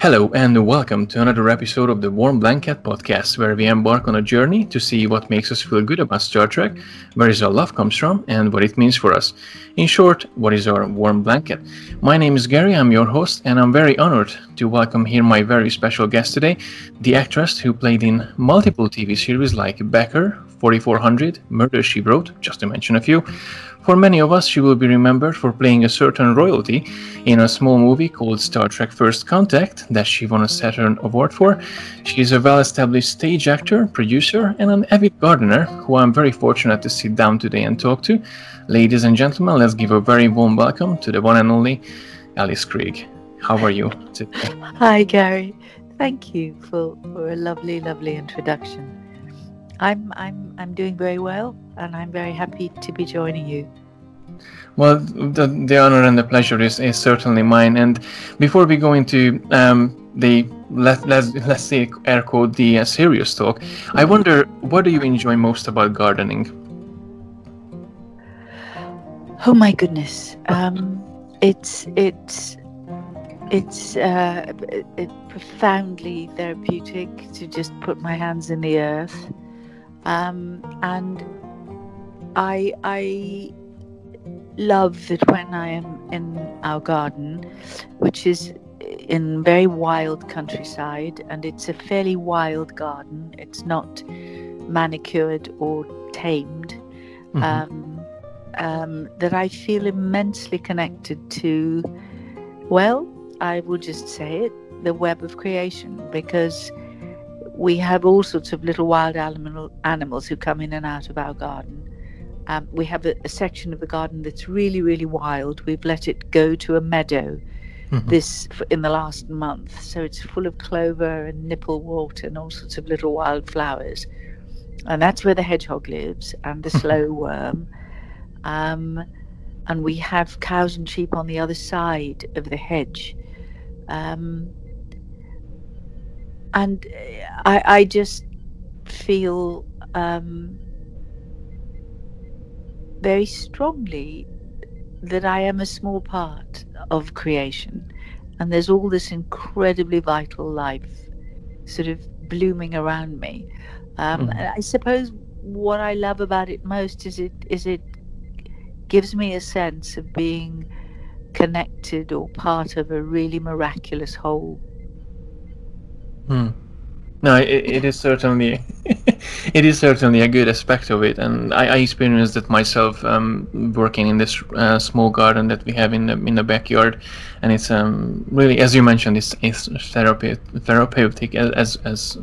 Hello, and welcome to another episode of the Warm Blanket podcast, where we embark on a journey to see what makes us feel good about Star Trek, where our love comes from, and what it means for us. In short, what is our warm blanket? My name is Gary, I'm your host, and I'm very honored to welcome here my very special guest today, the actress who played in multiple TV series like Becker, 4400, Murder She Wrote, just to mention a few. For many of us, she will be remembered for playing a certain royalty in a small movie called Star Trek First Contact that she won a Saturn Award for. She is a well established stage actor, producer, and an avid gardener who I'm very fortunate to sit down today and talk to. Ladies and gentlemen, let's give a very warm welcome to the one and only Alice Krige. How are you today? Hi, Gary. Thank you for, for a lovely, lovely introduction. I'm I'm I'm doing very well, and I'm very happy to be joining you. Well, the, the honor and the pleasure is, is certainly mine. And before we go into um, the let let's let's say air quote the uh, serious talk, I wonder what do you enjoy most about gardening? Oh my goodness, um, it's it's it's uh, it, profoundly therapeutic to just put my hands in the earth um, and I I love that when I am in our garden, which is in very wild countryside, and it's a fairly wild garden. It's not manicured or tamed. Mm-hmm. Um, um, that I feel immensely connected to. Well, I will just say it: the web of creation, because we have all sorts of little wild animal, animals who come in and out of our garden. Um, we have a, a, section of the garden that's really, really wild. We've let it go to a meadow mm-hmm. this in the last month, so it's full of clover and nipplewort and all sorts of little wild flowers. And that's where the hedgehog lives and the slow worm. Um, and we have cows and sheep on the other side of the hedge. Um, and I, I just feel um, very strongly that I am a small part of creation, and there's all this incredibly vital life sort of blooming around me. Um, mm. I suppose what I love about it most is it is it gives me a sense of being connected or part of a really miraculous whole. Hmm. No, it, it is certainly it is certainly a good aspect of it, and I, I experienced it myself um, working in this uh, small garden that we have in the in the backyard, and it's um, really, as you mentioned, it's, it's therapeutic, therapeutic as as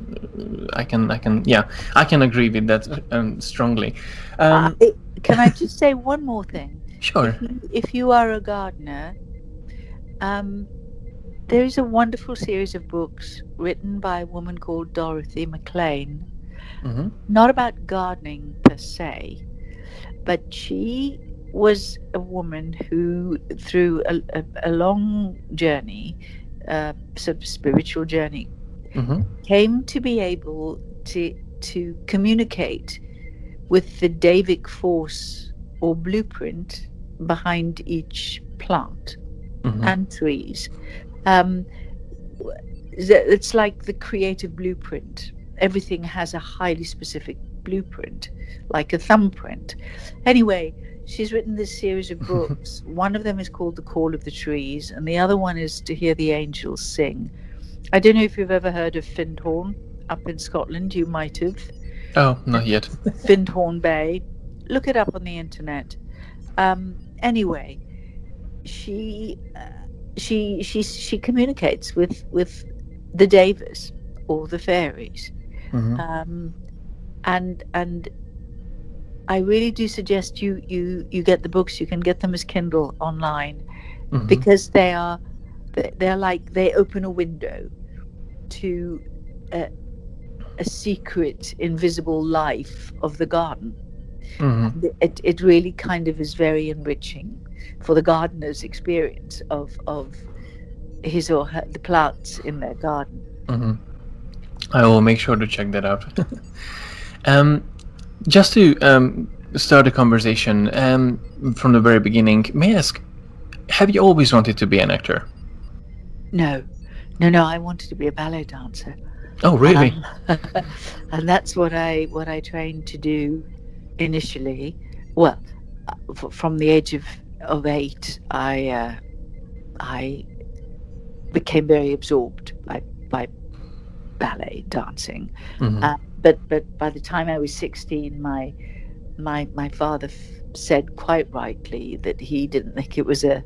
I can I can yeah I can agree with that um, strongly. Um, uh, can I just say one more thing? Sure. If you, if you are a gardener, um, there is a wonderful series of books written by a woman called Dorothy Maclean, mm-hmm. not about gardening per se, but she was a woman who, through a, a, a long journey, uh, sort of spiritual journey, mm-hmm. came to be able to to communicate with the Devic force or blueprint behind each plant mm-hmm. and trees um, it's like the creative blueprint. Everything has a highly specific blueprint, like a thumbprint. Anyway, she's written this series of books. one of them is called The Call of the Trees, and the other one is To Hear the Angels Sing. I don't know if you've ever heard of Findhorn up in Scotland. You might have. Oh, not yet. Findhorn Bay. Look it up on the internet. Um, anyway, she. Uh, she she she communicates with with the Devas or the fairies, mm-hmm. um, and and I really do suggest you you you get the books. You can get them as Kindle online mm-hmm. because they are they're like they open a window to a, a secret invisible life of the garden. Mm-hmm. It it really kind of is very enriching for the gardener's experience of of his or her, the plants in their garden. Mm-hmm. I will make sure to check that out. um, just to um, start a conversation um, from the very beginning, may I ask, have you always wanted to be an actor? No, No, no, I wanted to be a ballet dancer. Oh, really? Um, and that's what I what I trained to do initially. Well, uh, f- from the age of of eight, I uh, I became very absorbed by by ballet dancing. Mhm. Uh, but but by the time I was sixteen, my my my father f- said quite rightly that he didn't think it was a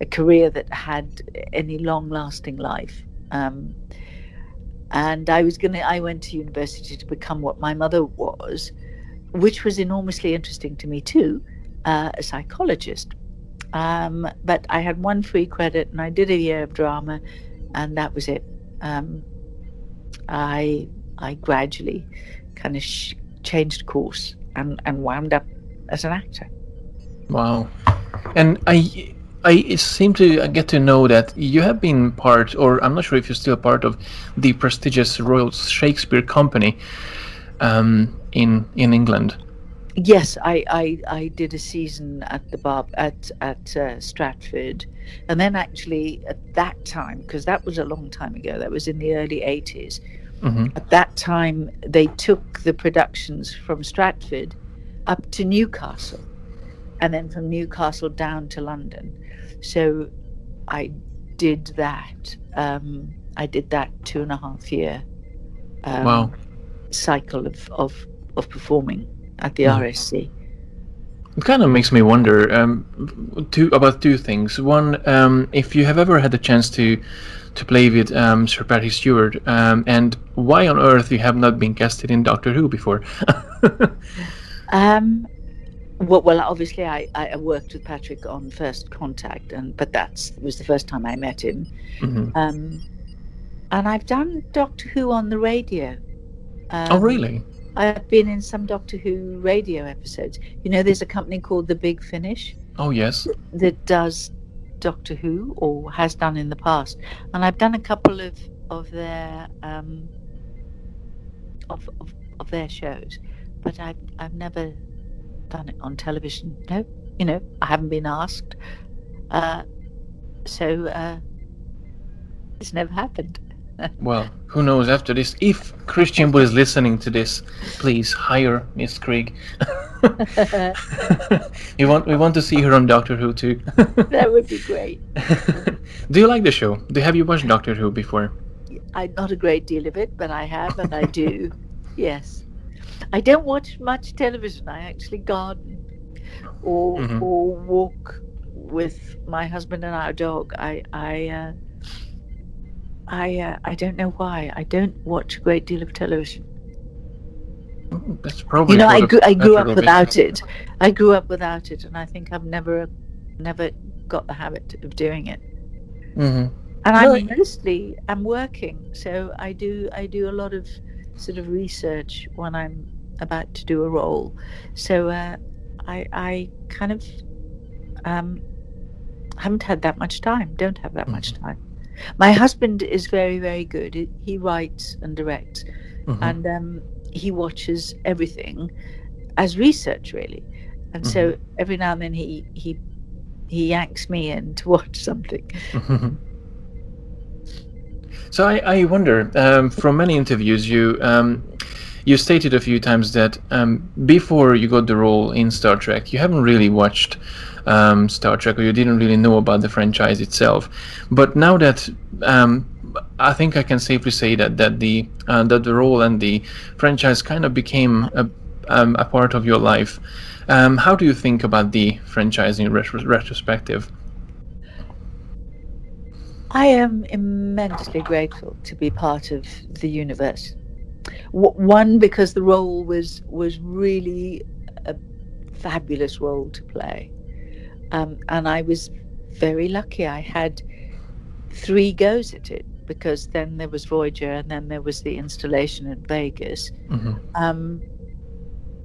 a career that had any long lasting life. Um, and I was gonna. I went to university to become what my mother was, which was enormously interesting to me too, uh, a psychologist. Um, but I had one free credit, and I did a year of drama, and that was it. Um, I I gradually kind of sh- changed course and and wound up as an actor. Wow. And I I seem to get to know that you have been part, or I'm not sure if you're still part of the prestigious Royal Shakespeare Company um, in in England. Yes, I, I, I did a season at the bar at at uh, Stratford, and then actually at that time because that was a long time ago. That was in the early eighties. hmm At that time, they took the productions from Stratford up to Newcastle, and then from Newcastle down to London. So I did that. Um, I did that two and a half year um, Wow. cycle of, of, of performing at the Mhm. RSC. It kind of makes me wonder um, two, about two things. One, um, if you have ever had the chance to to play with um, Sir Patrick Stewart, um, and why on earth you have not been casted in Doctor Who before? Um, well, well, obviously, I, I worked with Patrick on First Contact, and but that was the first time I met him. Mhm. Um, and I've done Doctor Who on the radio. Um, oh, really? I've been in some Doctor Who radio episodes. You know, there's a company called The Big Finish Oh, yes. that does Doctor Who or has done in the past, and I've done a couple of of their um, of, of of their shows, but I've I've never done it on television. No, you know, I haven't been asked, uh, so uh, it's never happened. Well, who knows after this? If Christian Wood is listening to this, please hire Miss Krige. we want we want to see her on Doctor Who too. that would be great. Do you like the show? Do have you watched Doctor Who before? I not a great deal of it, but I have and I do. yes, I don't watch much television. I actually garden or Mhm. or walk with my husband and our dog. I I uh, I uh, I don't know why. I don't watch a great deal of television. Oh, That's probably You know, I grew I grew up without it. I grew up without it, and I think I've never never got the habit of doing it. Mhm. and No, I'm mostly I'm working, so I do I do a lot of sort of research when I'm about to do a role. So uh, I I kind of um, haven't had that much time. Don't have that much time. My husband is very very good. He- writes and directs, Mhm. and um, he watches everything as research really. And so every now and then he he he yanks me in to watch something. Mhm. So I, I wonder, um, from many interviews, you um, you stated a few times that um, before you got the role in Star Trek, you haven't really watched um, Star Trek, or you didn't really know about the franchise itself. But now that um, I think I can safely say that that the uh, that the role and the franchise kind of became a, um, a part of your life. Um, how do you think about the franchise in retro- retrospective? I am immensely grateful to be part of the universe. W- one because the role was was really a fabulous role to play, um, and I was very lucky. I had three goes at it because then there was Voyager, and then there was the installation at Vegas. hmm Um,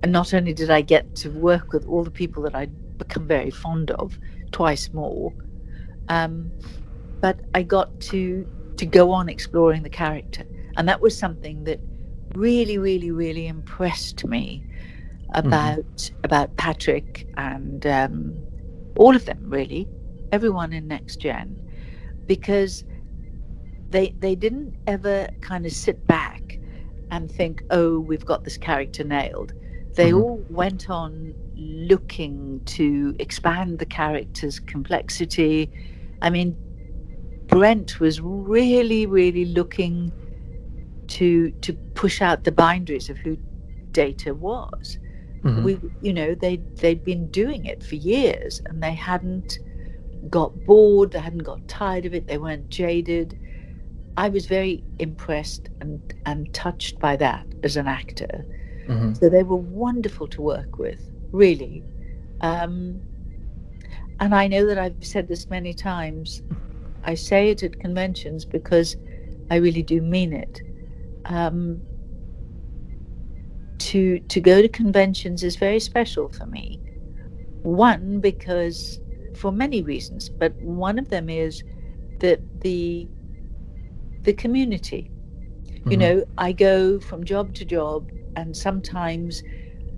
and not only did I get to work with all the people that I'd become very fond of, twice more, um, but I got to to go on exploring the character, and that was something that really, really, really impressed me about about Patrick and um, all of them, really, everyone in Next Gen, because they they didn't ever kind of sit back and think, oh, we've got this character nailed. They Mhm. all went on looking to expand the character's complexity. I mean, Brent was really, really looking to to push out the boundaries of who Data was. Mhm. We, you know, they they'd been doing it for years, and they hadn't got bored. They hadn't got tired of it. They weren't jaded. I was very impressed and and touched by that as an actor. Mhm. So they were wonderful to work with, really. Um, and I know that I've said this many times. I say it at conventions because I really do mean it. Um, to to go to conventions is very special for me. One because for many reasons, but one of them is that the the community. You Mhm. know, I go from job to job, and sometimes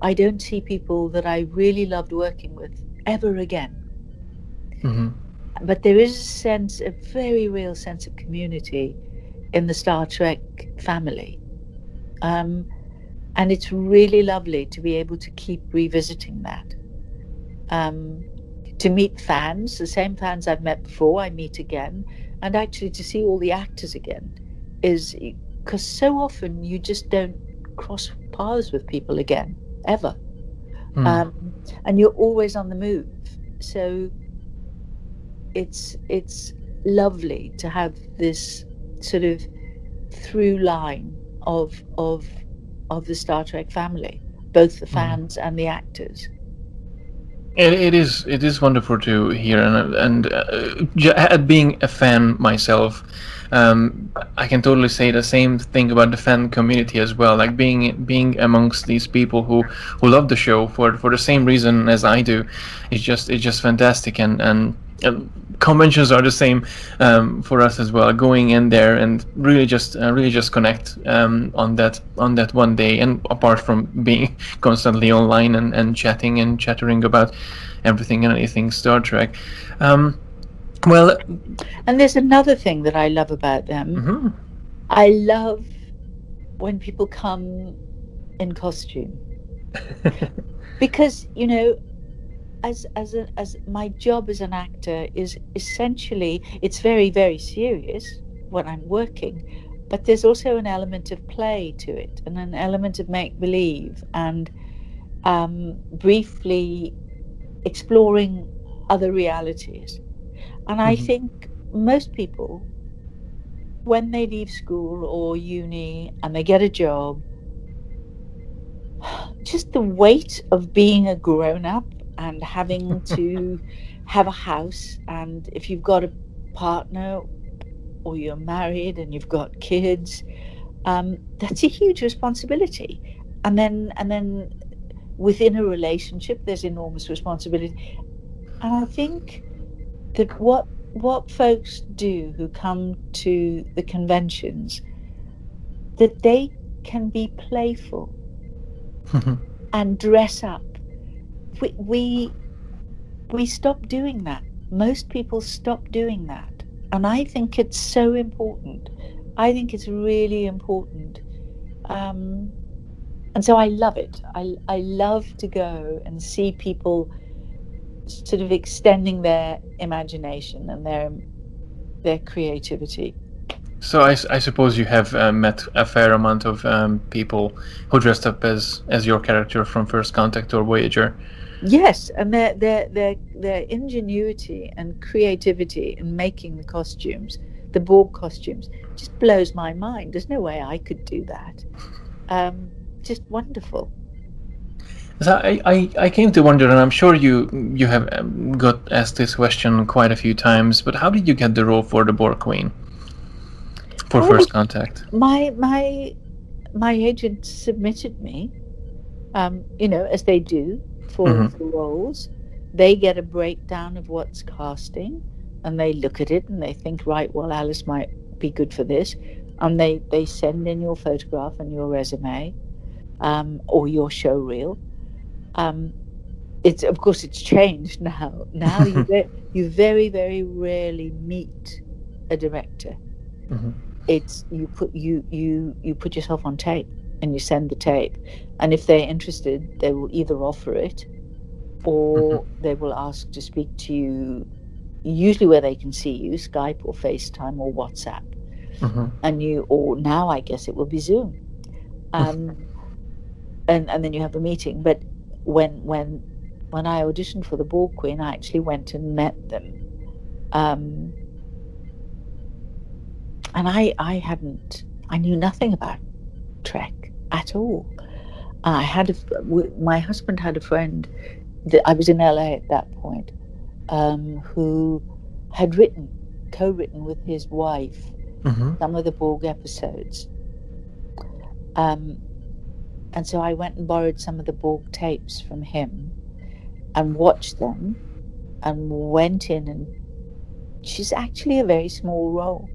I don't see people that I really loved working with ever again. Mhm. But there is a sense, a very real sense of community in the Star Trek family. Um, and it's really lovely to be able to keep revisiting that. Um, to meet fans, the same fans I've met before, I meet again. And actually to see all the actors again is because so often you just don't cross paths with people again, ever. Mm. Um, and you're always on the move. So it's it's lovely to have this sort of through line of of of the Star Trek family, both the Mhm. fans and the actors. It, it is it is wonderful to hear, and and uh, j- uh, being a fan myself, um, I can totally say the same thing about the fan community as well. Like being being amongst these people who who love the show for for the same reason as I do, it's just it's just fantastic, and and. and conventions are the same um, for us as well. Going in there and really just uh, really just connect um, on that on that one day, and apart from being constantly online and, and chatting and chattering about everything and anything Star Trek. Um, well, And there's another thing that I love about them. mhm, I love when people come in costume because you know as as a, as my job as an actor is essentially it's very very serious when I'm working but there's also an element of play to it and an element of make believe and um, briefly exploring other realities and I Mhm. think most people when they leave school or uni and they get a job just the weight of being a grown up and having to have a house and if you've got a partner or you're married and you've got kids um, that's a huge responsibility and then and then within a relationship there's enormous responsibility and i think that what what folks do who come to the conventions that they can be playful and dress up. We, we we stop doing that. Most people stop doing that, and I think it's so important. I think it's really important, um, and so I love it. I I love to go and see people sort of extending their imagination and their their creativity. so I, I suppose you have uh, met a fair amount of um, people who dressed up as as your character from First Contact or Voyager. Yes, and their their their their ingenuity and creativity in making the costumes, the Borg costumes, just blows my mind. There's no way I could do that. Um, just wonderful. So I, I, I came to wonder, and I'm sure you you have um, got asked this question quite a few times, but how did you get the role for the Borg Queen for Oh, First Contact? My my my agent submitted me, um, you know, as they do for Mhm. the roles. They get a breakdown of what's casting, and they look at it and they think, right, well, Alice might be good for this, and they they send in your photograph and your resume, um, or your show reel. Um, it's of course it's changed now. Now you ve- you very very rarely meet a director. Mhm. It's you put you you you put yourself on tape and you send the tape, and if they're interested, they will either offer it, or they will ask to speak to you. Usually, where they can see you, Skype or FaceTime or WhatsApp, Mhm. and you or now I guess it will be Zoom, um, and and then you have a meeting. But when when when I auditioned for the Borg Queen, I actually went and met them, um, and I I hadn't I knew nothing about Trek at all. I had a my husband had a friend that I was in LA at that point, um, who had written co-written with his wife Mhm. some of the Borg episodes. Um, and so I went and borrowed some of the Borg tapes from him and watched them and went in and she's actually a very small role.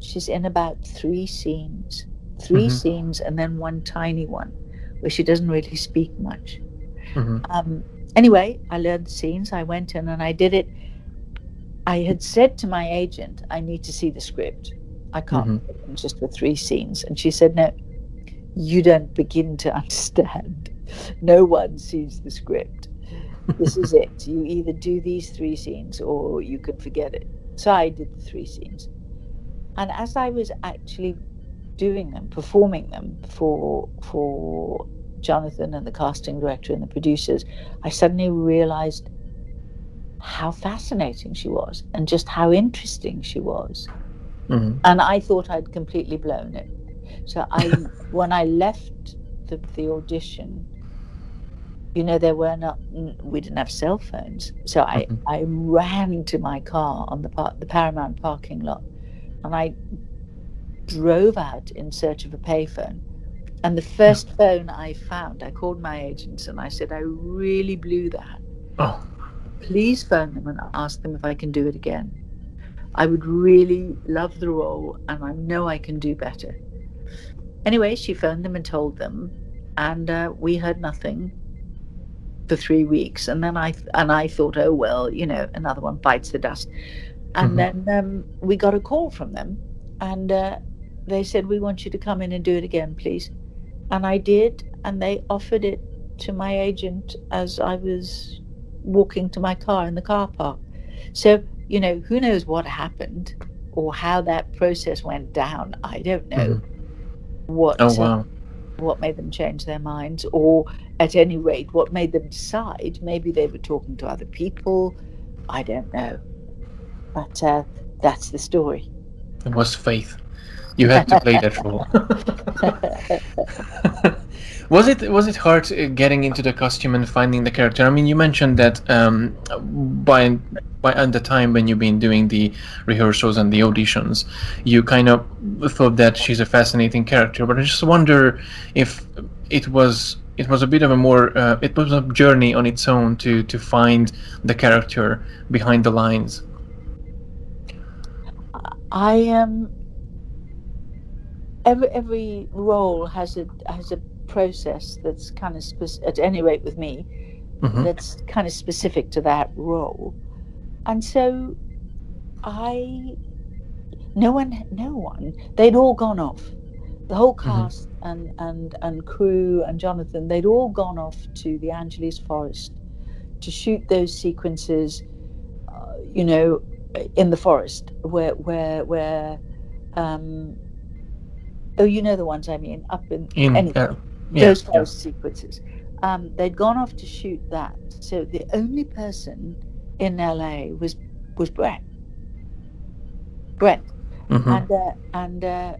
She's in about three scenes, 3 Mhm. scenes and then one tiny one where she doesn't really speak much. Mhm. Um, anyway, I learned the scenes. I went in and I did it. I had said to my agent, I need to see the script. I can't Mhm. just with three scenes. And she said, No, you don't begin to understand. No one sees the script. This is it. You either do these three scenes or you can forget it. So I did the three scenes. And as I was actually doing them, performing them for for Jonathan and the casting director and the producers, I suddenly realized how fascinating she was and just how interesting she was. Mhm. And I thought I'd completely blown it. So I, when I left the, the audition, you know, there were not, we didn't have cell phones. So I, Mhm. I ran to my car on the par- the Paramount parking lot, and I drove out in search of a payphone. And the first phone I found, I called my agents and I said, I really blew that. Oh. Please phone them and ask them if I can do it again. I would really love the role and I know I can do better. Anyway, she phoned them and told them, and uh, we heard nothing for three weeks. And then I and I thought, oh well, you know, another one bites the dust. And Mhm. then um, we got a call from them, and uh, they said, we want you to come in and do it again, please. And I did, and they offered it to my agent as I was walking to my car in the car park. So, you know, who knows what happened or how that process went down? I don't know what Oh uh, wow. what made them change their minds, or at any rate, what made them decide. Maybe they were talking to other people. I don't know. But uh, that's the story. It was faith. You had to play that role. was it was it hard uh, getting into the costume and finding the character? I mean, you mentioned that um, by by at the time when you've been doing the rehearsals and the auditions, you kind of thought that she's a fascinating character. But I just wonder if it was it was a bit of a more uh, it was a journey on its own to to find the character behind the lines. I um every every role has a has a process that's kind of spec- at any rate with me Mhm. that's kind of specific to that role, and so I no one no one they'd all gone off. The whole cast and and and crew and Jonathan they'd all gone off to the Angeles forest to shoot those sequences uh, you know in the forest where where where um oh you know the ones i mean up in In anyway, uh, yeah, those yeah. sequences. Um they'd gone off to shoot that. So the only person in la was was Brent. Brent. Mhm. and uh, and uh,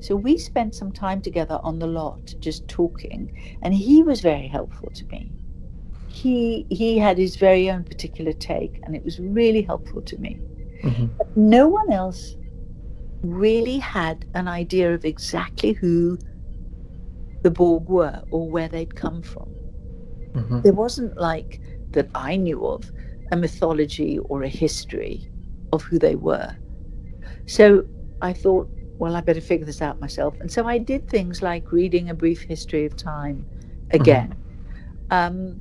so we spent some time together on the lot just talking and he was very helpful to me. He he had his very own particular take and it was really helpful to me. Mhm. but no one else really had an idea of exactly who the borg were or where they'd come from Mhm. there wasn't like that I knew of a mythology or a history of who they were. So I thought, well, I better figure this out myself. And so I did things like reading a brief history of time again, um,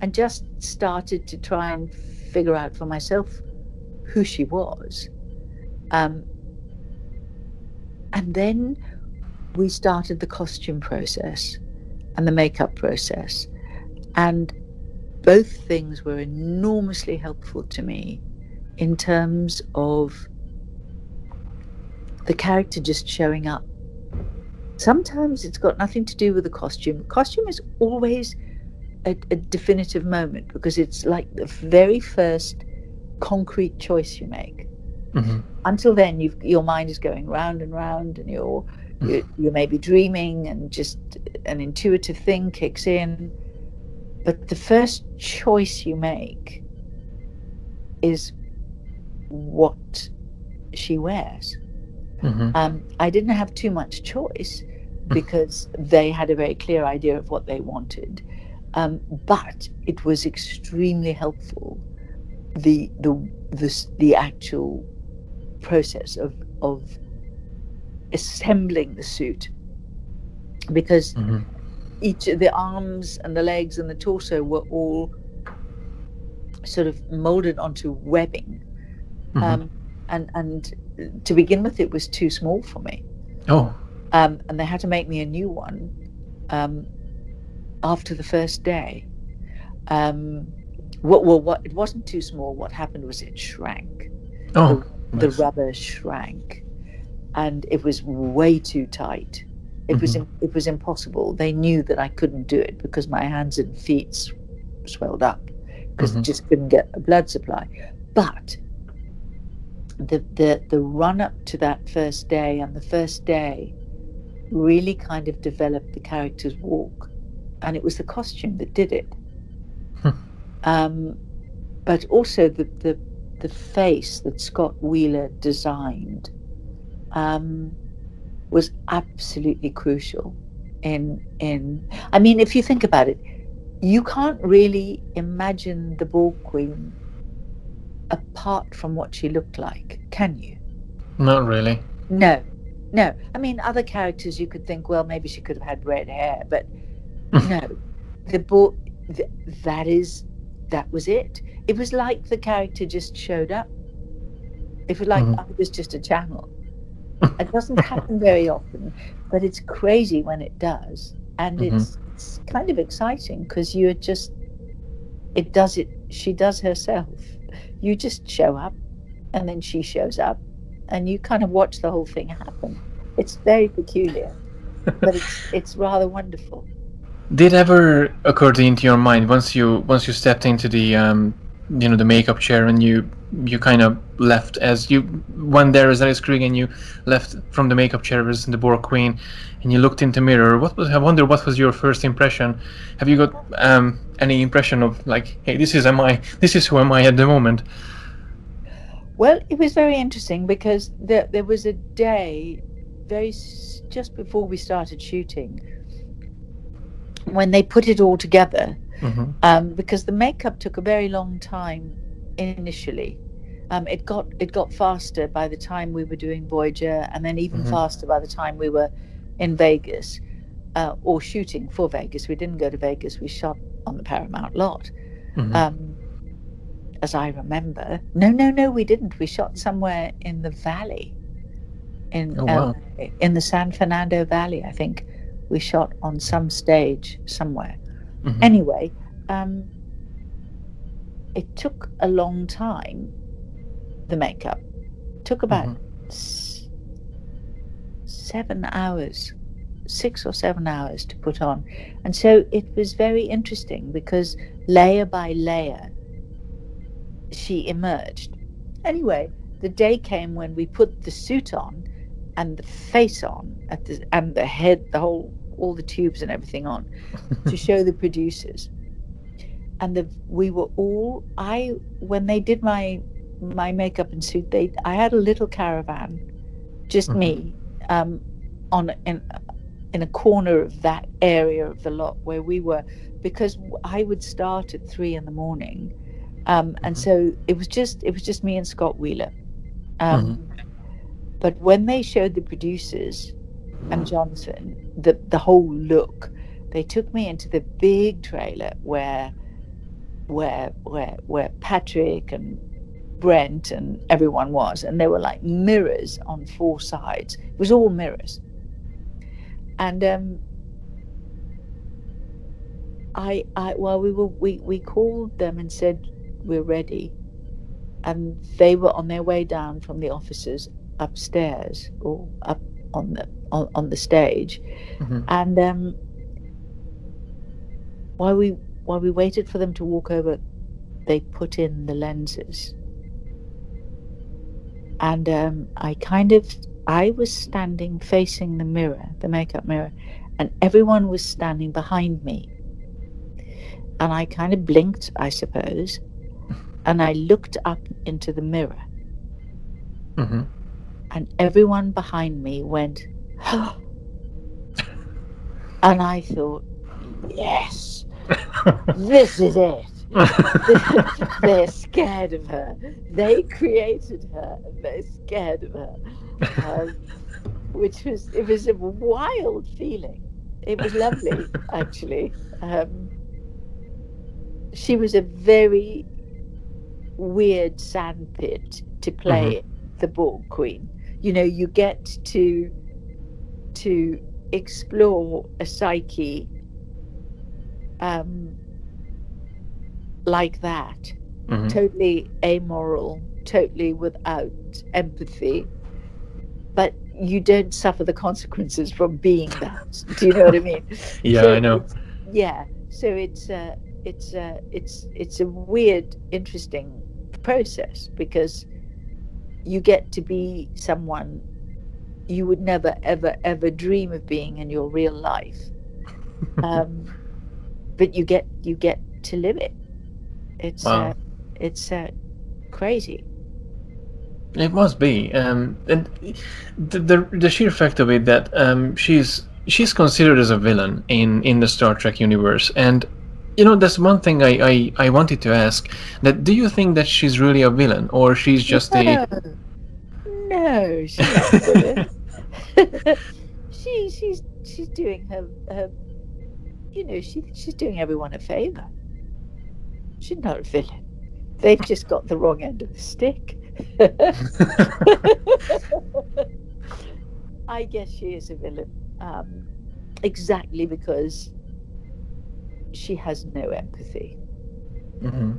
and just started to try and figure out for myself who she was. Um, and then we started the costume process and the makeup process. And both things were enormously helpful to me in terms of the character just showing up. Sometimes it's got nothing to do with the costume. Costume is always a, a definitive moment because it's like the very first concrete choice you make. hmm Until then, your mind is going round and round, and you're you, you may be dreaming, and just an intuitive thing kicks in. But the first choice you make is what she wears. hmm Um, I didn't have too much choice because they had a very clear idea of what they wanted. Um, but it was extremely helpful the the the, the actual process of of assembling the suit because hmm each of the arms and the legs and the torso were all sort of molded onto webbing hmm um, and and to begin with it was too small for me oh. um, and they had to make me a new one um, after the first day. Um, what, well, what it wasn't too small. What happened was it shrank. Oh. The nice. rubber shrank, and it was way too tight. It was Mhm. im- it was impossible. They knew that I couldn't do it because my hands and feet swelled up because Mhm. I just couldn't get a blood supply. But the the the run up to that first day and the first day really kind of developed the character's walk, and it was the costume that did it. Hmm. um, but also the, the the face that Scott Wheeler designed um, was absolutely crucial. In in, I mean, if you think about it, you can't really imagine the Borg Queen apart from what she looked like, can you? Not really. No, no. I mean, other characters you could think, well, maybe she could have had red hair, but no, the Borg. Th- that is, that was it. It was like the character just showed up. It was like Mhm. I was just a channel. It doesn't happen very often, but it's crazy when it does, and Mhm. it's it's kind of exciting because you're just. It does it. She does herself. You just show up, and then she shows up, and you kind of watch the whole thing happen. It's very peculiar, but it's it's rather wonderful. Did ever occur to into your mind once you once you stepped into the um, you know the makeup chair and you you kind of left as you went there as Alice Krige and you left from the makeup chair as the Borg Queen and you looked into mirror. What was I wonder what was your first impression? Have you got um, any impression of like hey this is am I this is who am I at the moment? Well, it was very interesting because there there was a day, very just before we started shooting, when they put it all together. hmm Um, because the makeup took a very long time initially. Um, it got it got faster by the time we were doing Voyager, and then even Mhm. faster by the time we were in Vegas uh, or shooting for Vegas. We didn't go to Vegas; we shot on the Paramount lot. hmm um, as I remember. No, no, no, we didn't. We shot somewhere in the valley, in Oh, uh, in the San Fernando Valley. I think we shot on some stage somewhere. Mhm. Anyway, um, it took a long time. The makeup took about Mhm. s- seven hours, six or seven hours to put on, and so it was very interesting because layer by layer, she emerged. Anyway, the day came when we put the suit on and the face on at the, and the head, the whole, all the tubes and everything on to show the producers. And the, we were all I when they did my my makeup and suit, they I had a little caravan, just Mhm. me, um, on in in a corner of that area of the lot where we were, because I would start at three in the morning, um, and Mhm. so it was just it was just me and Scott Wheeler. Um, But when they showed the producers and Jonathan, the the whole look, they took me into the big trailer where where where where Patrick and Brent and everyone was, and there were like mirrors on four sides. It was all mirrors, and um, I, I, well, we were we we called them and said we're ready, and they were on their way down from the offices upstairs or up on the on, on the stage, Mm-hmm. and um, while we while we waited for them to walk over, they put in the lenses, and um, I kind of I was standing facing the mirror, the makeup mirror, and everyone was standing behind me, and I kind of blinked, I suppose, and I looked up into the mirror, Mm-hmm. And everyone behind me went, and I thought, yes, this is it. they're scared of her. They created her, and they're scared of her. Um, which was it was a wild feeling. It was lovely, actually. Um, she was a very weird sandpit to play the Borg queen. You know, you get to to explore a psyche um, like that, Mhm. totally amoral, totally without empathy, but you don't suffer the consequences from being that. Do you know what I mean? Yeah, So I know. Yeah. So it's uh, it's uh, it's it's a weird, interesting process because you get to be someone you would never, ever, ever dream of being in your real life. Um, but you get you get to live it. It's Wow. uh, it's uh, crazy. It must be, um, and the, the the sheer fact of it that um, she's she's considered as a villain in in the Star Trek universe, and you know that's one thing I, I I wanted to ask. That do you think that she's really a villain, or she's just a no, no, she's not a villain. she she's she's doing her her you know she she's doing everyone a favor. She's not a villain. They've just got the wrong end of the stick. I guess she is a villain, um, exactly because she has no empathy. Mhm.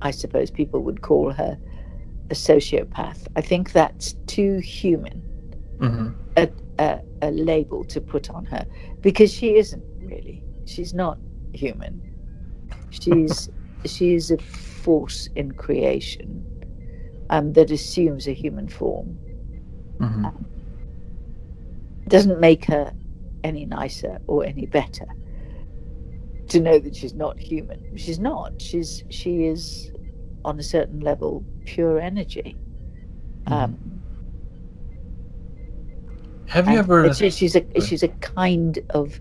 I suppose people would call her a sociopath. I think that's too human Mhm. a, a, a label to put on her because she isn't really. She's not human. She's she's a force in creation um, that assumes a human form. Mhm. Doesn't make her any nicer or any better to know that she's not human. She's not. She's she is on a certain level pure energy. Um, Have you ever? she's a she's a kind of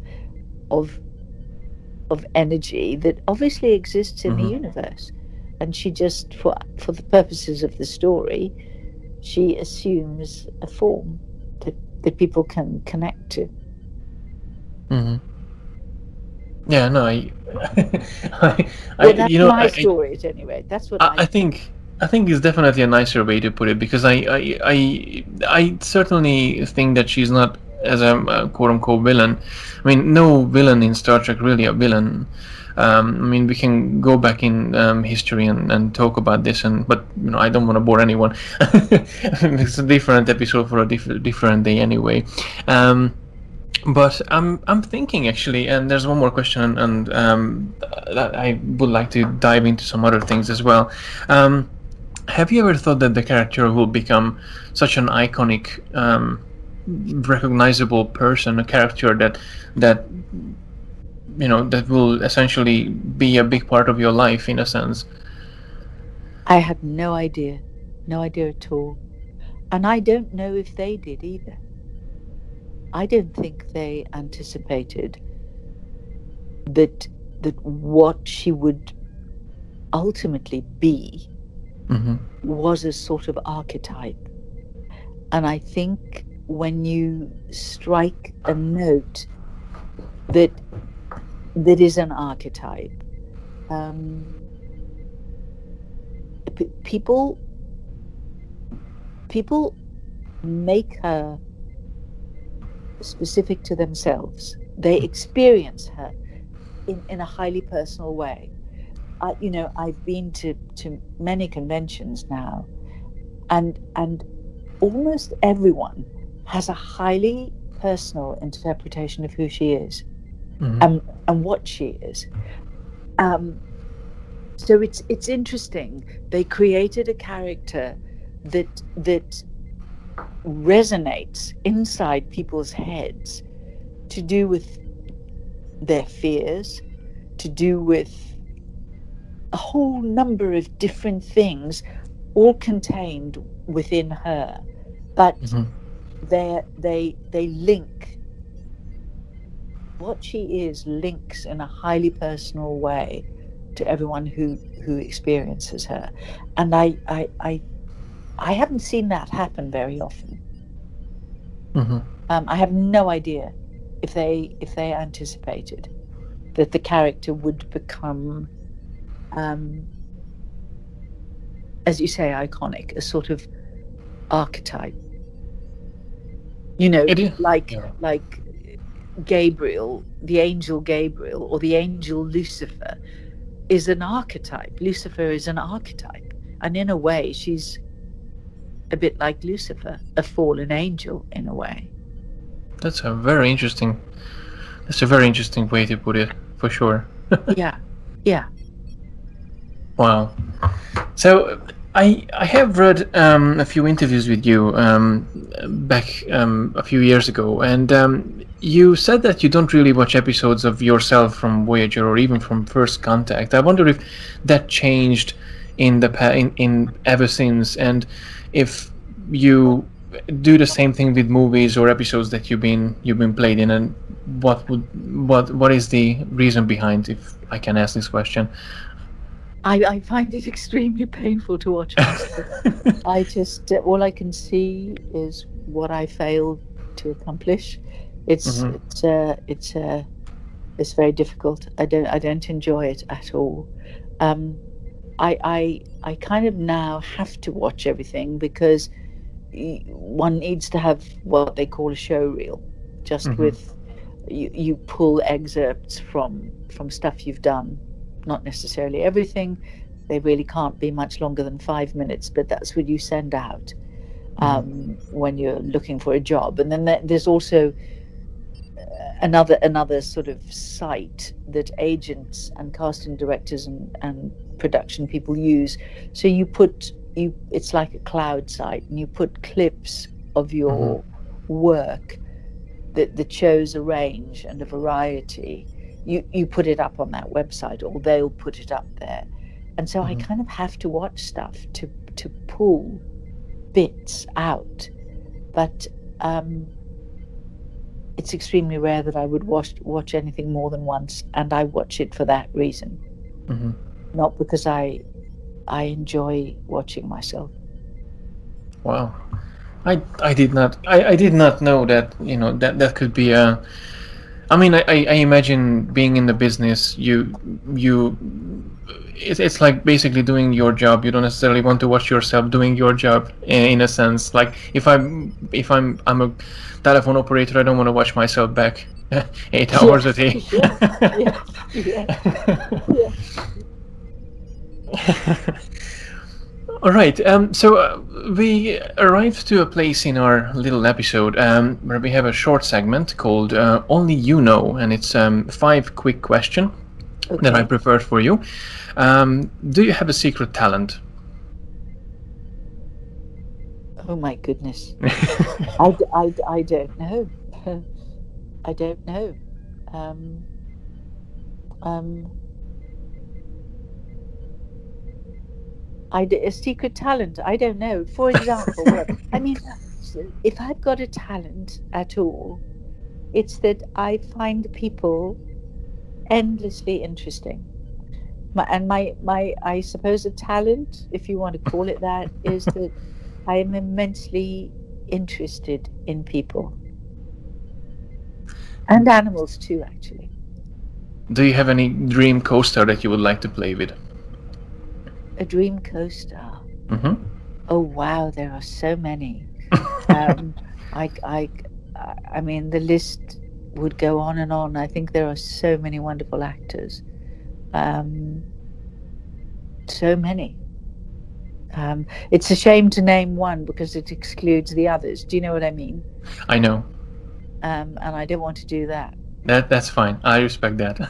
of of energy that obviously exists in Mhm. the universe, and she just for for the purposes of the story, she assumes a form that that people can connect to. Mhm. Yeah, no, I, I, I Well, that's you know, my I, story at any rate. That's what I, I, think I think it's definitely a nicer way to put it because I I I, I certainly think that she's not as a uh, quote unquote villain. I mean, no villain in Star Trek really a villain. Um, I mean, we can go back in um, history and, and talk about this, and but you know, I don't want to bore anyone. it's a different episode for a diff- different day anyway. Um, but I'm I'm thinking actually, and there's one more question, and um, I would like to dive into some other things as well. Um, have you ever thought that the character will become such an iconic, um, recognizable person, a character that that you know that will essentially be a big part of your life in a sense? I had no idea, no idea at all, and I don't know if they did either. I don't think they anticipated that that what she would ultimately be hmm was a sort of archetype. And I think when you strike a note that that is an archetype, um, p- people people make her specific to themselves. They experience her in, in a highly personal way. I, you know, I've been to, to many conventions now, and and almost everyone has a highly personal interpretation of who she is Mhm. and and what she is. Um, so it's it's interesting. They created a character that that resonates inside people's heads to do with their fears, to do with a whole number of different things, all contained within her, but Mhm. they they they link. What she is links in a highly personal way to everyone who who experiences her, and I I I, I haven't seen that happen very often. Mhm. Um, I have no idea if they if they anticipated that the character would become, um, as you say, iconic, a sort of archetype. You know, like yeah. like Gabriel, the angel Gabriel, or the angel Lucifer, is an archetype. Lucifer is an archetype, and in a way, she's a bit like Lucifer, a fallen angel in a way. That's a very interesting. That's a very interesting way to put it, for sure. yeah, yeah. Wow. So I I have read um, a few interviews with you um, back um, a few years ago, and um, you said that you don't really watch episodes of yourself from Voyager or even from First Contact. I wonder if that changed in the pa- in, in ever since, and if you do the same thing with movies or episodes that you've been you've been played in, and what would what what is the reason behind? If I can ask this question. I, I find it extremely painful to watch. I just uh, all I can see is what I failed to accomplish. It's Mhm. it's uh, it's uh, it's very difficult. I don't I don't enjoy it at all. Um, I I I kind of now have to watch everything because one needs to have what they call a show reel, just Mhm. with you you pull excerpts from from stuff you've done, not necessarily everything. They really can't be much longer than five minutes, but that's what you send out um, when you're looking for a job. And then there's also another another sort of site that agents and casting directors and, and production people use. So you put you it's like a cloud site, and you put clips of your work that that shows a range and a variety. You you put it up on that website, or they'll put it up there. And so I Mhm. kind of have to watch stuff to to pull bits out. But um, it's extremely rare that I would watch watch anything more than once, and I watch it for that reason, Mhm. not because I I enjoy watching myself. Wow, I I did not I, I did not know that you know that that could be a. I mean, I, I I imagine being in the business, you you, it's it's like basically doing your job. You don't necessarily want to watch yourself doing your job in, in a sense. Like if I'm if I'm I'm a telephone operator, I don't want to watch myself back eight hours a day. yeah, yeah, yeah. All right. Um, so uh, we arrived to a place in our little episode um, where we have a short segment called uh, "Only You Know," and it's um, five quick question that I Okay. prepared for you. Um, do you have a secret talent? Oh my goodness. I, I, I don't know. I don't know. Um, um, I, a secret talent. I don't know. For example, well, I mean, if I've got a talent at all, it's that I find people endlessly interesting. My, and my, my, I suppose a talent, if you want to call it that, is that I am immensely interested in people and animals too, actually. Do you have any dream co-star that you would like to play with? A dream co-star. hmm Oh wow, there are so many. um, I, I, I mean, the list would go on and on. I think there are so many wonderful actors. Um, so many. Um, it's a shame to name one because it excludes the others. Do you know what I mean? I know. Um, and I don't want to do that. That that's fine. I respect that.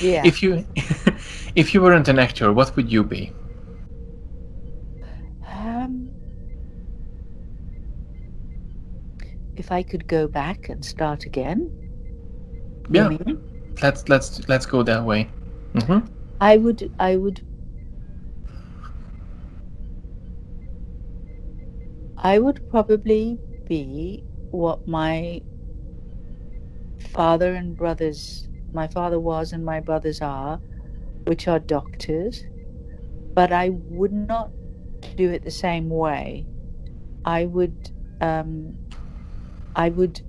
Yeah. If you if you weren't an actor, what would you be? Um, if I could go back and start again, Yeah. Let's let's let's go that way. hmm I would I would I would probably be what my father and brothers my father was and my brothers are, which are doctors, but I would not do it the same way. I would um, I would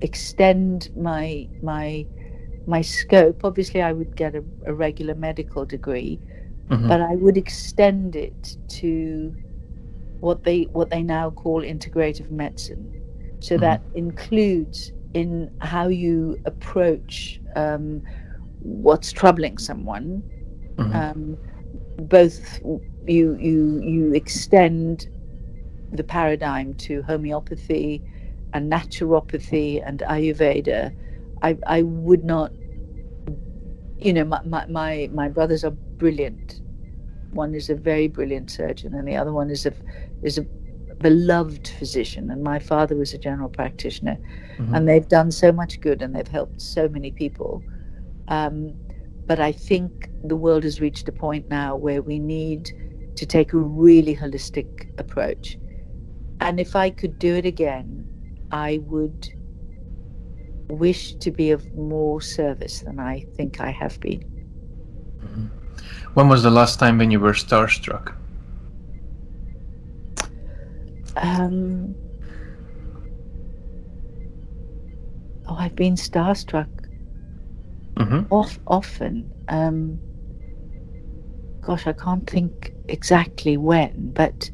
extend my my my scope. Obviously, I would get a, a regular medical degree, hmm but I would extend it to what they what they now call integrative medicine. So Mhm. that includes in how you approach um, what's troubling someone. hmm Um, both you you you extend the paradigm to homeopathy and naturopathy and Ayurveda. I I would not. You know, my, my, my, my brothers are brilliant. One is a very brilliant surgeon, and the other one is a is a beloved physician. And my father was a general practitioner, Mhm. and they've done so much good, and they've helped so many people. Um, but I think the world has reached a point now where we need to take a really holistic approach. And if I could do it again, I would wish to be of more service than I think I have been. Mhm. When was the last time when you were starstruck? Um, oh, I've been starstruck hmm off often. Um, gosh, I can't think exactly when, but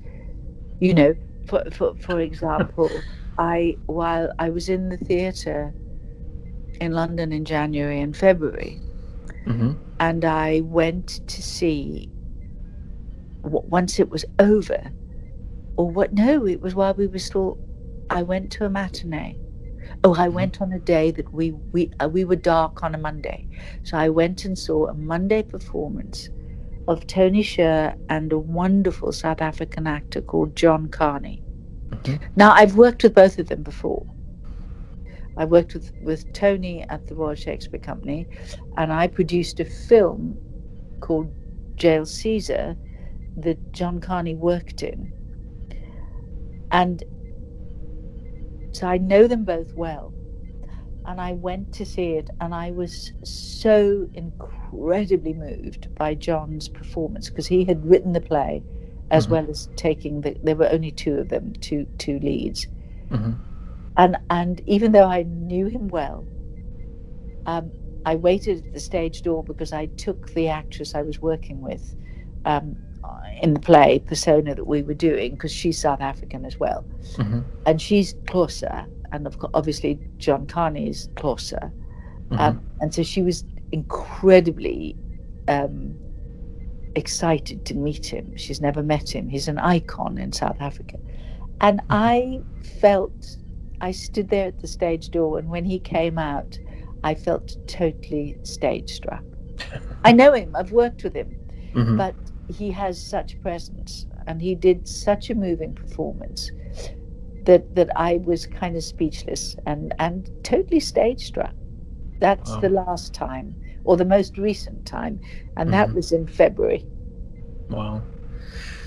you know, for for for example, I while I was in the theatre in London in January and February, hmm and I went to see. Once it was over, or what? No, it was while we were still. I went to a matinee. Oh, I went on a day that we we uh, we were dark on a Monday, so I went and saw a Monday performance of Tony Sher and a wonderful South African actor called John Kani. Mhm. Now I've worked with both of them before. I worked with with Tony at the Royal Shakespeare Company, and I produced a film called Jail Caesar that John Kani worked in. And so I know them both well. And I went to see it, and I was so incredibly moved by John's performance because he had written the play as Mhm. well as taking the. There were only two of them, two two leads, hmm and and even though I knew him well, um, I waited at the stage door because I took the actress I was working with um, in the play persona that we were doing because she's South African as well, hmm and she's Xhosa, and of course, obviously John Kani is Xhosa, hmm um, and so she was incredibly um, excited to meet him. She's never met him. He's an icon in South Africa. And I felt, I stood there at the stage door, and when he came out, I felt totally stage struck. I know him, I've worked with him, hmm but he has such presence and he did such a moving performance that that I was kind of speechless and and totally stage struck. That's Wow. the last time or the most recent time and that Mhm. was in February. Wow.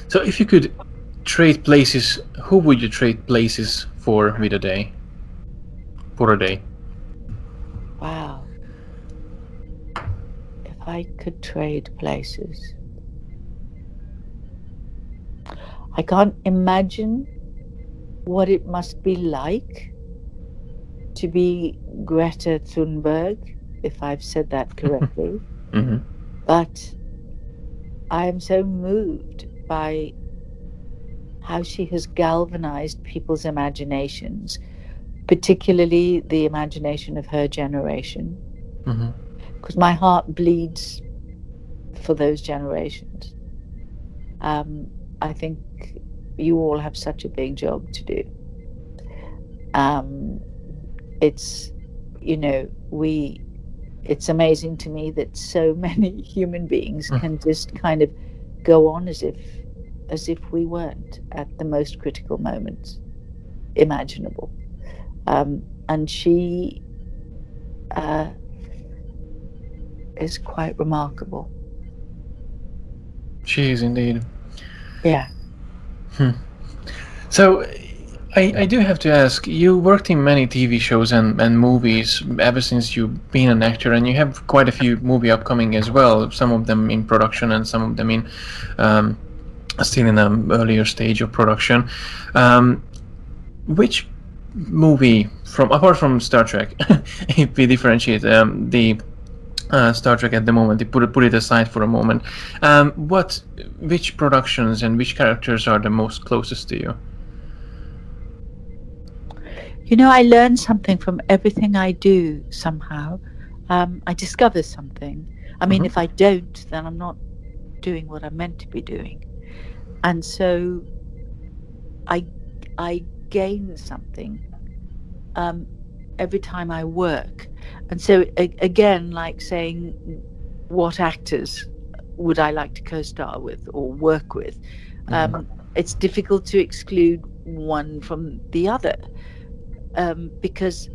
So if you could trade places, who would you trade places for with a day? For a day. Wow. If I could trade places. I can't imagine what it must be like to be Greta Thunberg, if I've said that correctly. hmm but I am so moved by how she has galvanized people's imaginations, particularly the imagination of her generation. Because hmm my heart bleeds for those generations. Um, I think you all have such a big job to do. Um, it's, you know, we, it's amazing to me that so many human beings Mm. can just kind of go on as if, as if we weren't at the most critical moments imaginable. Um, and she uh, is quite remarkable. She is indeed. Yeah. So, I, I do have to ask you worked in many TV shows and, and movies ever since you've been an actor, and you have quite a few movie upcoming as well, some of them in production and some of them in um, still in an earlier stage of production. Um, which movie, from apart from Star Trek, if we differentiate um, the uh, Star Trek at the moment, put it, put it aside for a moment, um, what, which productions and which characters are the most closest to you? You know, I learn something from everything I do somehow. Um, I discover something. I mean, Mhm. if I don't, then I'm not doing what I'm meant to be doing. And so I, I gain something um, every time I work. And so, a- again, like saying, what actors would I like to co star with or work with? Um, it's difficult to exclude one from the other um, because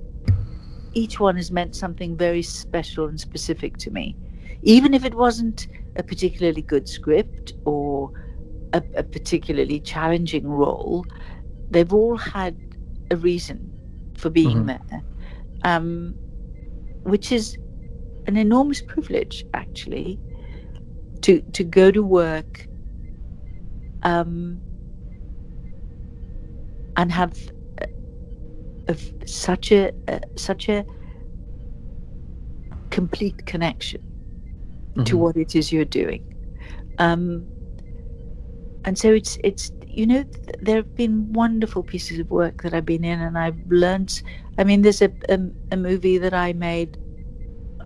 each one has meant something very special and specific to me. Even if it wasn't a particularly good script or a, a particularly challenging role, they've all had a reason for being Mhm. there, um, which is an enormous privilege, actually, to to go to work um, and have a, of such a, a such a complete connection to Mhm. what it is you're doing. Um, and so it's it's you know th- there have been wonderful pieces of work that I've been in, and I've learnt. I mean, there's a a, a movie that I made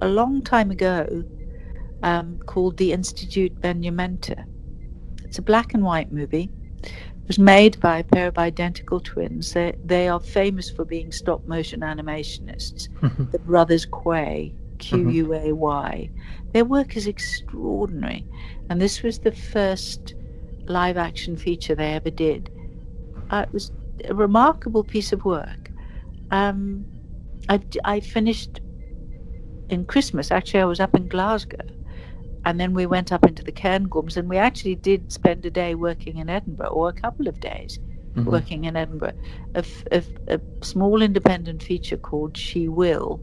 a long time ago um, called The Institute Benjamenta. It's a black and white movie. It was made by a pair of identical twins. They they are famous for being stop motion animationists Mhm. the brothers Quay, Q U A Y. Their work is extraordinary, and this was the first live action feature they ever did. Uh, it was a remarkable piece of work. Um, I, I finished in Christmas. Actually, I was up in Glasgow, and then we went up into the Cairngorms, and we actually did spend a day working in Edinburgh, or a couple of days Mhm. working in Edinburgh. a small independent feature called She Will,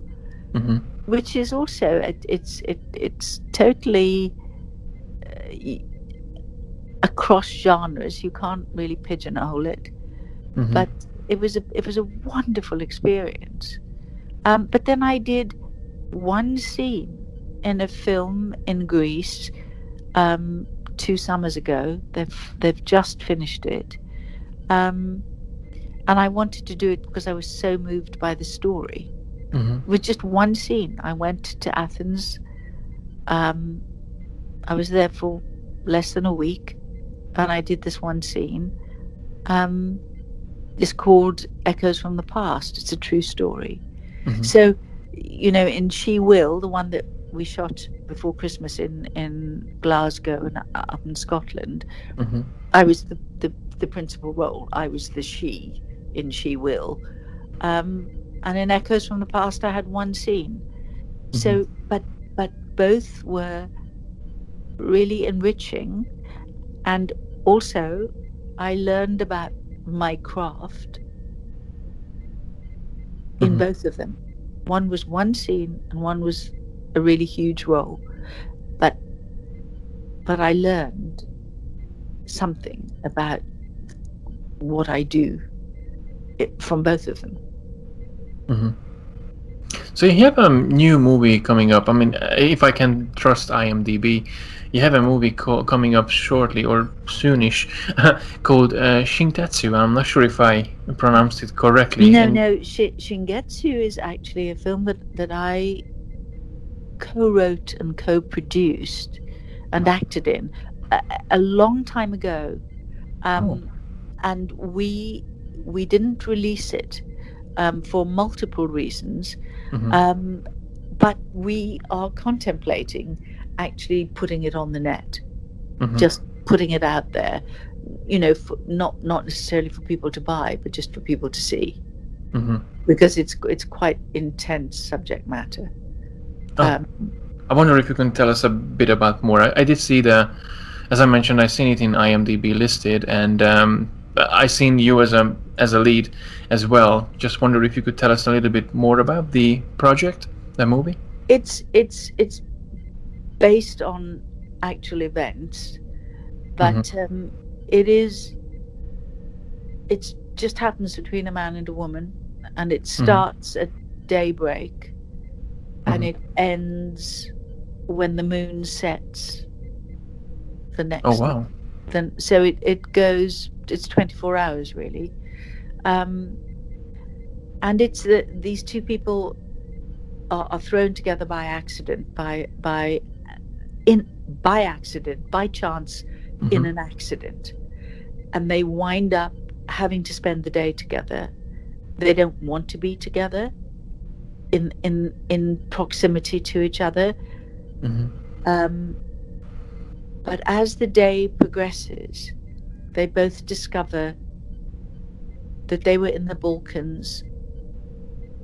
Mhm. which is also it, it's it, it's totally uh, across genres. You can't really pigeonhole it, Mhm. but it was a it was a wonderful experience. Um, but then I did one scene in a film in Greece um, two summers ago. They've they've just finished it, um, and I wanted to do it because I was so moved by the story Mhm. with just one scene. I went to Athens. Um, I was there for less than a week, and I did this one scene. Um, it's called Echoes from the Past. It's a true story. Mhm. So, you know, in She Will, the one that we shot before Christmas in in Glasgow and up in Scotland, Mhm. I was the, the, the principal role. I was the she in She Will. Um, and in Echoes from the Past, I had one scene. So, but but both were really enriching, and also I learned about my craft in Mhm. both of them. One was one scene, and one was a really huge role. But but I learned something about what I do it, from both of them. Mhm. So you have a new movie coming up. I mean, uh, if I can trust IMDb, you have a movie co- coming up shortly or soonish called uh, Shintetsu. I'm not sure if I pronounced it correctly. No, And- no. Sh- Shingetsu is actually a film that, that I co-wrote and co-produced and acted in a, a long time ago, um, Oh. and we we didn't release it um, for multiple reasons. Mhm. Um, but we are contemplating actually putting it on the net, Mhm. just putting it out there. You know, for, not not necessarily for people to buy, but just for people to see Mhm. because it's it's quite intense subject matter. Oh. Um, I wonder if you can tell us a bit about more. I, I did see the, as I mentioned, I seen it in IMDb listed, and um, I seen you as a as a lead as well. Just wonder if you could tell us a little bit more about the project, the movie. it's it's it's based on actual events, but um, it is it just happens between a man and a woman, and it starts at daybreak, and Mhm. it ends when the moon sets. The next Oh wow! then so it, it goes it's 24 hours really um, and it's the, these two people are, are thrown together by accident by by in by accident by chance in Mhm. an accident and they wind up having to spend the day together they don't want to be together in in in proximity to each other Mhm. um, but as the day progresses, they both discover that they were in the Balkans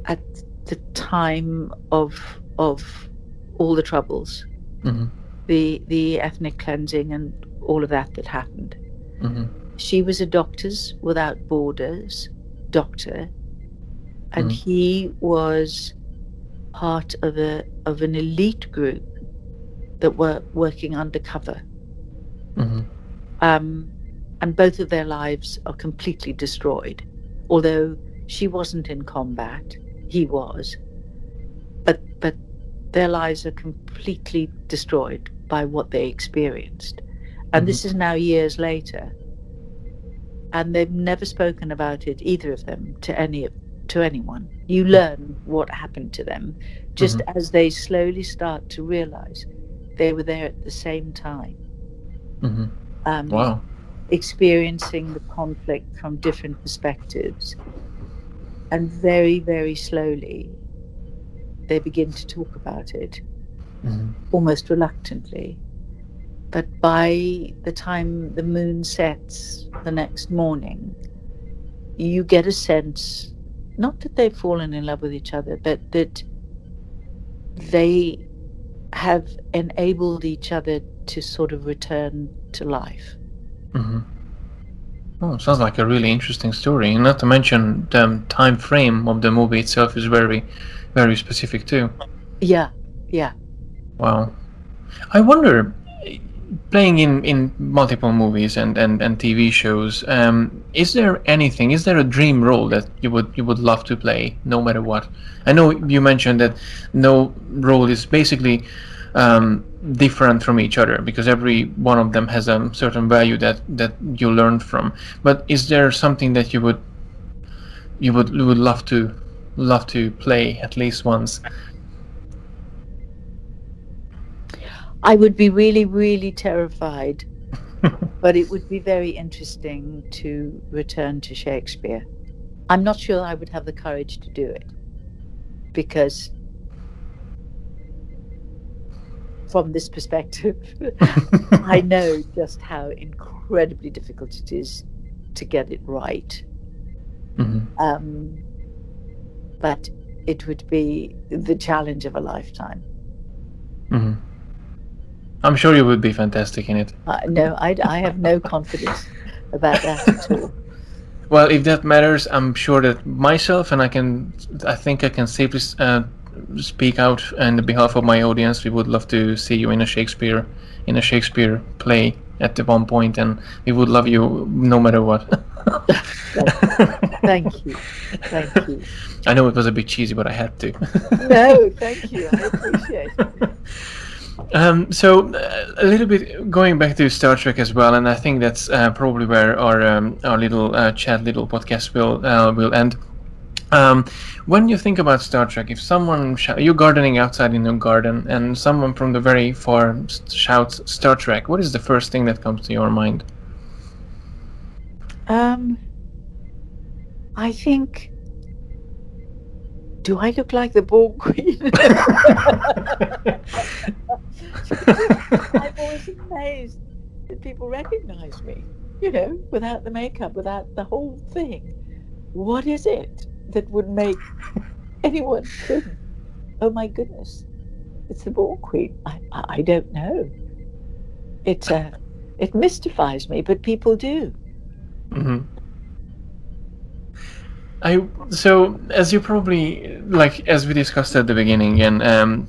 at the time of of all the troubles, Mhm. the the ethnic cleansing and all of that that happened. Mhm. She was a Doctors Without Borders doctor, and Mhm. he was part of a of an elite group that were working undercover. Mhm. um, and both of their lives are completely destroyed. Although she wasn't in combat, he was, but but their lives are completely destroyed by what they experienced. And this is now years later, and they've never spoken about it either of them to any to anyone. You learn what happened to them just as they slowly start to realize they were there at the same time Mhm. um, Wow! Experiencing the conflict from different perspectives. And very, very slowly, they begin to talk about it, Mhm. almost reluctantly. But by the time the moon sets the next morning, you get a sense not that they've fallen in love with each other, but that they have enabled each other to sort of return to life. Mhm. Oh, sounds like a really interesting story. And not to mention the time frame of the movie itself is very, very specific too. Yeah, yeah. Wow. I wonder, playing in, in multiple movies and, and, and TV shows, um, is there anything, is there a dream role that you would you would love to play, no matter what? I know you mentioned that no role is basically um, different from each other because every one of them has a certain value that, that you learn from. But is there something that you would you would you would love to love to play at least once? I would be really, really terrified, but it would be very interesting to return to Shakespeare. I'm not sure I would have the courage to do it because, from this perspective, I know just how incredibly difficult it is to get it right. Mhm. Um, but it would be the challenge of a lifetime. hmm I'm sure you would be fantastic in it. Uh, no, I, I have no confidence about that at all. Well, if that matters, I'm sure that myself and I can, I think I can safely uh, speak out on behalf of my audience. We would love to see you in a Shakespeare, in a Shakespeare play at the one point, and we would love you no matter what. Thank you. Thank you. I know it was a bit cheesy, but I had to. no, thank you. I appreciate it. Um, so uh, a little bit going back to Star Trek as well, and I think that's uh, probably where our um, our little uh, chat, little podcast will uh, will end. Um, when you think about Star Trek, if someone sh- you're gardening outside in your garden and someone from the very far shouts Star Trek, what is the first thing that comes to your mind? Um, I think. Do I look like the Borg Queen? I'm always amazed that people recognize me. You know, without the makeup, without the whole thing. What is it that would make anyone think, oh my goodness, it's the Borg Queen? I, I, I don't know. It, uh, it mystifies me, but people do. Mm-hmm. I so as you probably like as we discussed at the beginning and um,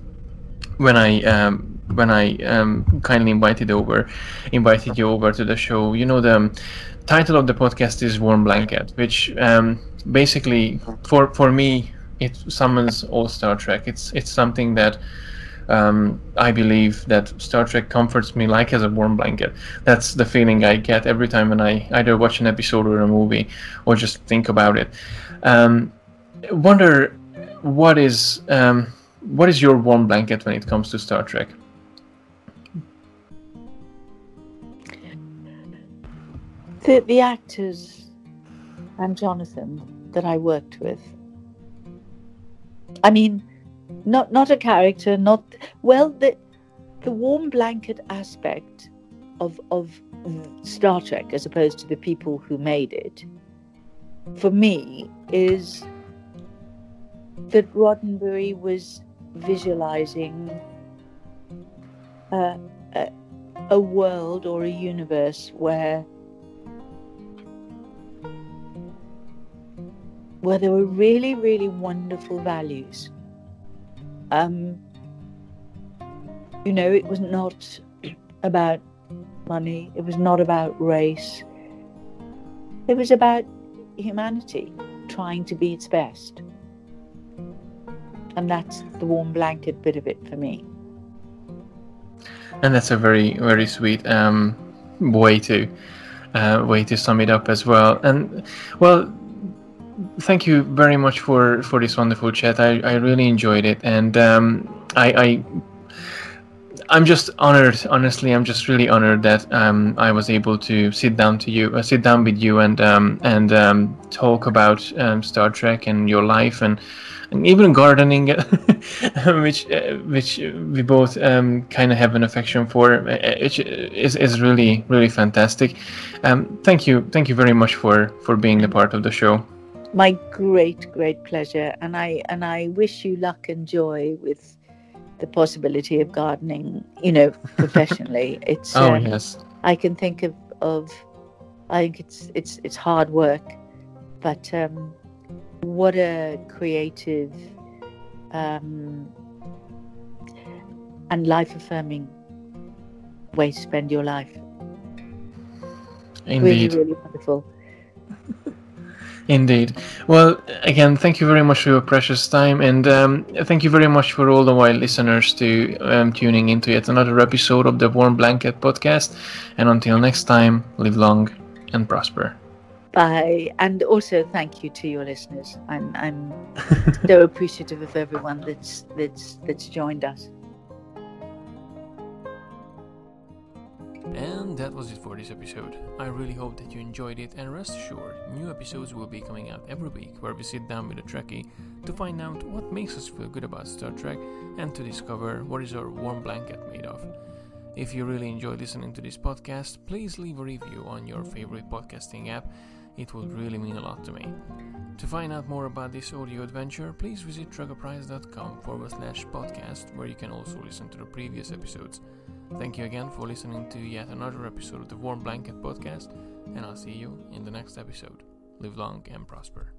when I um, when I um, kindly invited over invited you over to the show, you know the um, title of the podcast is Warm Blanket, which um, basically for for me it summons all Star Trek. It's it's something that um, I believe that Star Trek comforts me like as a warm blanket. That's the feeling I get every time when I either watch an episode or a movie or just think about it. Um, wonder what is um, what is your warm blanket when it comes to Star Trek? The, the actors and Jonathan that I worked with. I mean, not not a character, not well the the warm blanket aspect of of Star Trek as opposed to the people who made it. For me, is that Roddenberry was visualizing a, a, a world or a universe where where there were really, really wonderful values. Um, you know, it was not about money, it was not about race, it was about humanity trying to be its best. And that's the warm blanket bit of it for me. And that's a very, very sweet um, way to uh, way to sum it up as well. And well, thank you very much for for this wonderful chat. I, I really enjoyed it, and um, I, I I'm just honored. Honestly, I'm just really honored that um, I was able to sit down to you, uh, sit down with you, and um, and um, talk about um, Star Trek and your life, and, and even gardening, which uh, which we both um, kind of have an affection for. Which is is really really fantastic. Um, thank you, thank you very much for for being a part of the show my great great pleasure and i and i wish you luck and joy with the possibility of gardening you know professionally. It's oh um, yes. I can think of of i think it's it's it's hard work but um what a creative um and life affirming way to spend your life. Indeed. really really wonderful Indeed. Well, again, thank you very much for your precious time, and um, thank you very much for all the while listeners to um, tuning into yet another episode of the Warm Blanket podcast. And until next time, live long and prosper. Bye, and also thank you to your listeners. I'm I'm so appreciative of everyone that's that's that's joined us. And that was it for this episode. I really hope that you enjoyed it and rest assured, new episodes will be coming out every week where we sit down with a Trekkie to find out what makes us feel good about Star Trek and to discover what is our warm blanket made of. If you really enjoy listening to this podcast, please leave a review on your favorite podcasting app. It would really mean a lot to me. To find out more about this audio adventure, please visit truckerprice.com forward slash podcast, where you can also listen to the previous episodes. Thank you again for listening to yet another episode of the Warm Blanket Podcast, and I'll see you in the next episode. Live long and prosper.